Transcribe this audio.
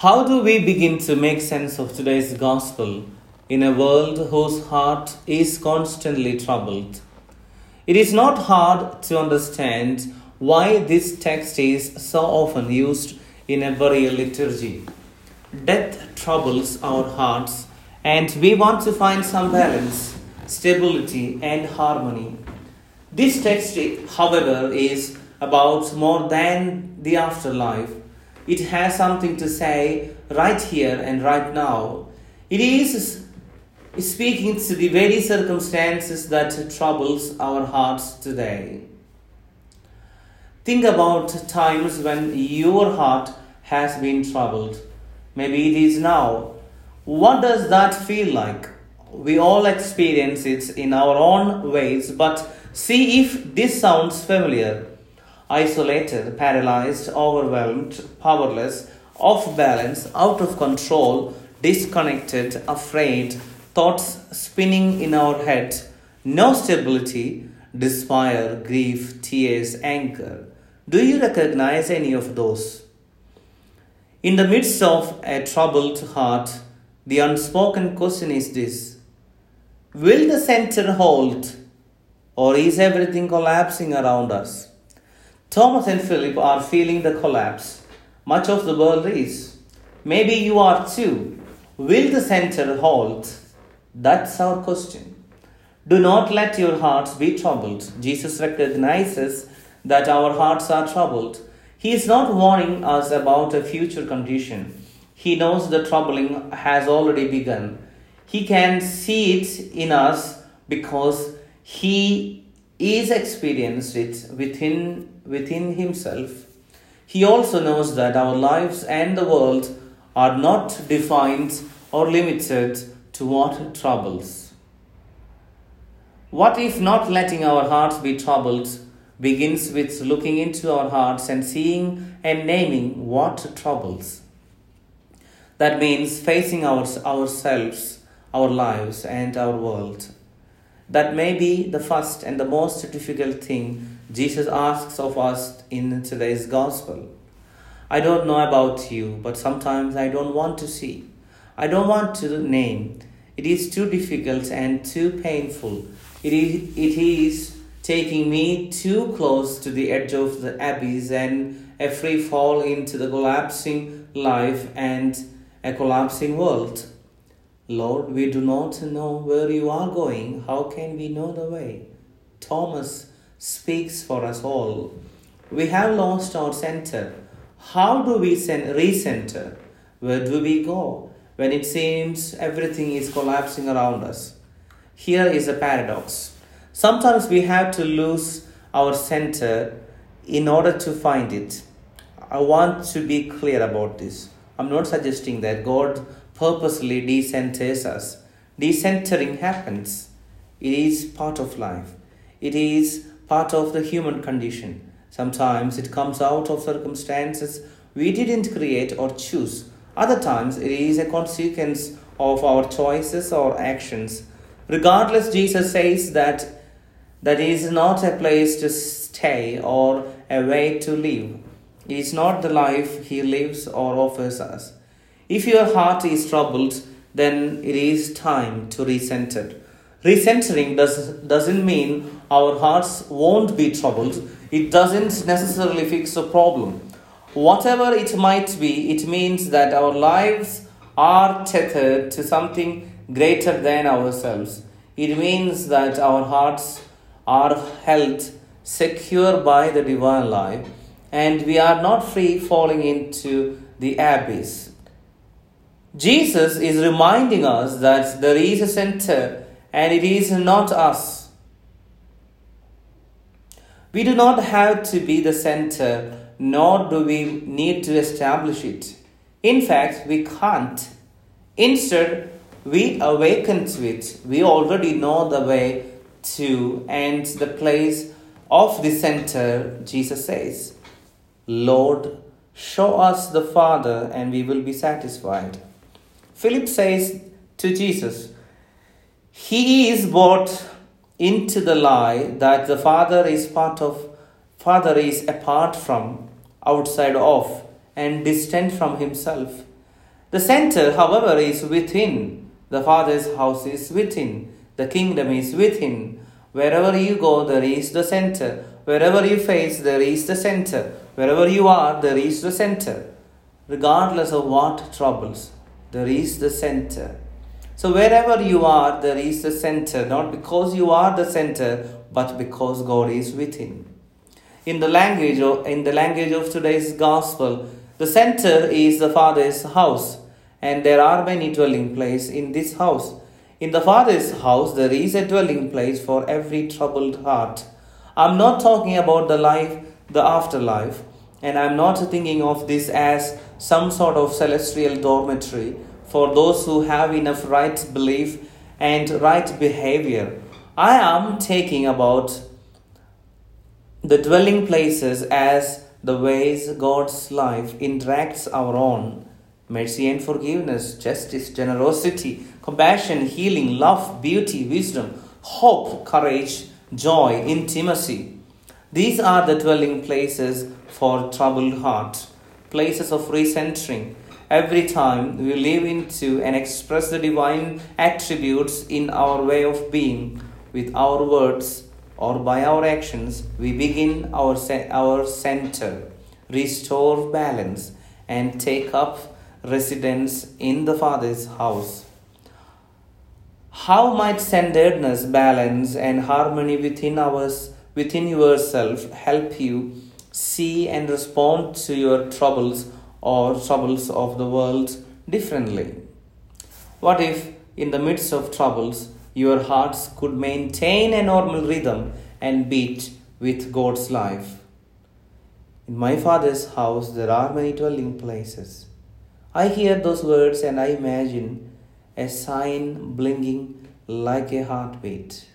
How do we begin to make sense of today's gospel in a world whose heart is constantly troubled? It is not hard to understand why this text is so often used in a burial liturgy. Death troubles our hearts, and we want to find some balance, stability, and harmony. This text, however, is about more than the afterlife. It has something to say right here and right now. It is speaking to the very circumstances that troubles our hearts today. Think about times when your heart has been troubled. Maybe it is now. What does that feel like? We all experience it in our own ways, but see if this sounds familiar. Isolated, paralyzed, overwhelmed, powerless, off balance, out of control, disconnected, afraid, thoughts spinning in our head, no stability, despair, grief, tears, anger. Do you recognize any of those? In the midst of a troubled heart, the unspoken question is this Will the center hold, or is everything collapsing around us? Thomas and Philip are feeling the collapse. Much of the world is. Maybe you are too. Will the center hold? That's our question. Do not let your hearts be troubled. Jesus recognizes that our hearts are troubled. He is not warning us about a future condition. He knows the troubling has already begun. He can see it in us because he is experienced it within within himself. He also knows that our lives and the world are not defined or limited to what troubles. What if not letting our hearts be troubled begins with looking into our hearts and seeing and naming what troubles? That means facing our, ourselves, our lives, and our world. That may be the first and the most difficult thing Jesus asks of us in today's gospel. I don't know about you, but sometimes I don't want to see. I don't want to name. It is too difficult and too painful. It is, it is taking me too close to the edge of the abyss and a free fall into the collapsing life and a collapsing world. Lord, we do not know where you are going. How can we know the way? Thomas speaks for us all. We have lost our center. How do we recenter? Where do we go when it seems everything is collapsing around us? Here is a paradox. Sometimes we have to lose our center in order to find it. I want to be clear about this. I'm not suggesting that God purposely decenters us. Decentering happens. It is part of life. It is part of the human condition. Sometimes it comes out of circumstances we didn't create or choose. Other times it is a consequence of our choices or actions. Regardless, Jesus says that that is not a place to stay or a way to live. It is not the life he lives or offers us. If your heart is troubled, then it is time to recenter. Recentering does, doesn't mean our hearts won't be troubled. It doesn't necessarily fix the problem. Whatever it might be, it means that our lives are tethered to something greater than ourselves. It means that our hearts are held secure by the divine life and we are not free falling into the abyss. Jesus is reminding us that there is a center and it is not us. We do not have to be the center, nor do we need to establish it. In fact, we can't. Instead, we awaken to it. We already know the way to and the place of the center, Jesus says. Lord, show us the Father, and we will be satisfied. Philip says to Jesus, He is brought into the lie that the Father is part of, Father is apart from, outside of, and distant from Himself. The center, however, is within. The Father's house is within. The kingdom is within. Wherever you go, there is the center. Wherever you face, there is the center. Wherever you are, there is the center. Regardless of what troubles, there is the center. So wherever you are, there is the center, not because you are the center, but because God is within. In the language of, in the language of today's gospel, the center is the Father's house, and there are many dwelling places in this house. In the Father's house, there is a dwelling place for every troubled heart. I'm not talking about the life, the afterlife, and I'm not thinking of this as some sort of celestial dormitory for those who have enough right belief and right behavior. I am taking about the dwelling places as the ways God's life interacts our own mercy and forgiveness, justice, generosity, compassion, healing, love, beauty, wisdom, hope, courage, joy, intimacy. These are the dwelling places for troubled heart, places of recentering, every time we live into and express the divine attributes in our way of being with our words or by our actions, we begin our, our center, restore balance, and take up residence in the Father's house. How might centeredness, balance, and harmony within ours, within yourself help you see and respond to your troubles or troubles of the world differently? What if, in the midst of troubles, your hearts could maintain a normal rhythm and beat with God's life? In my Father's house there are many dwelling places. I hear those words and I imagine a sign blinking like a heartbeat.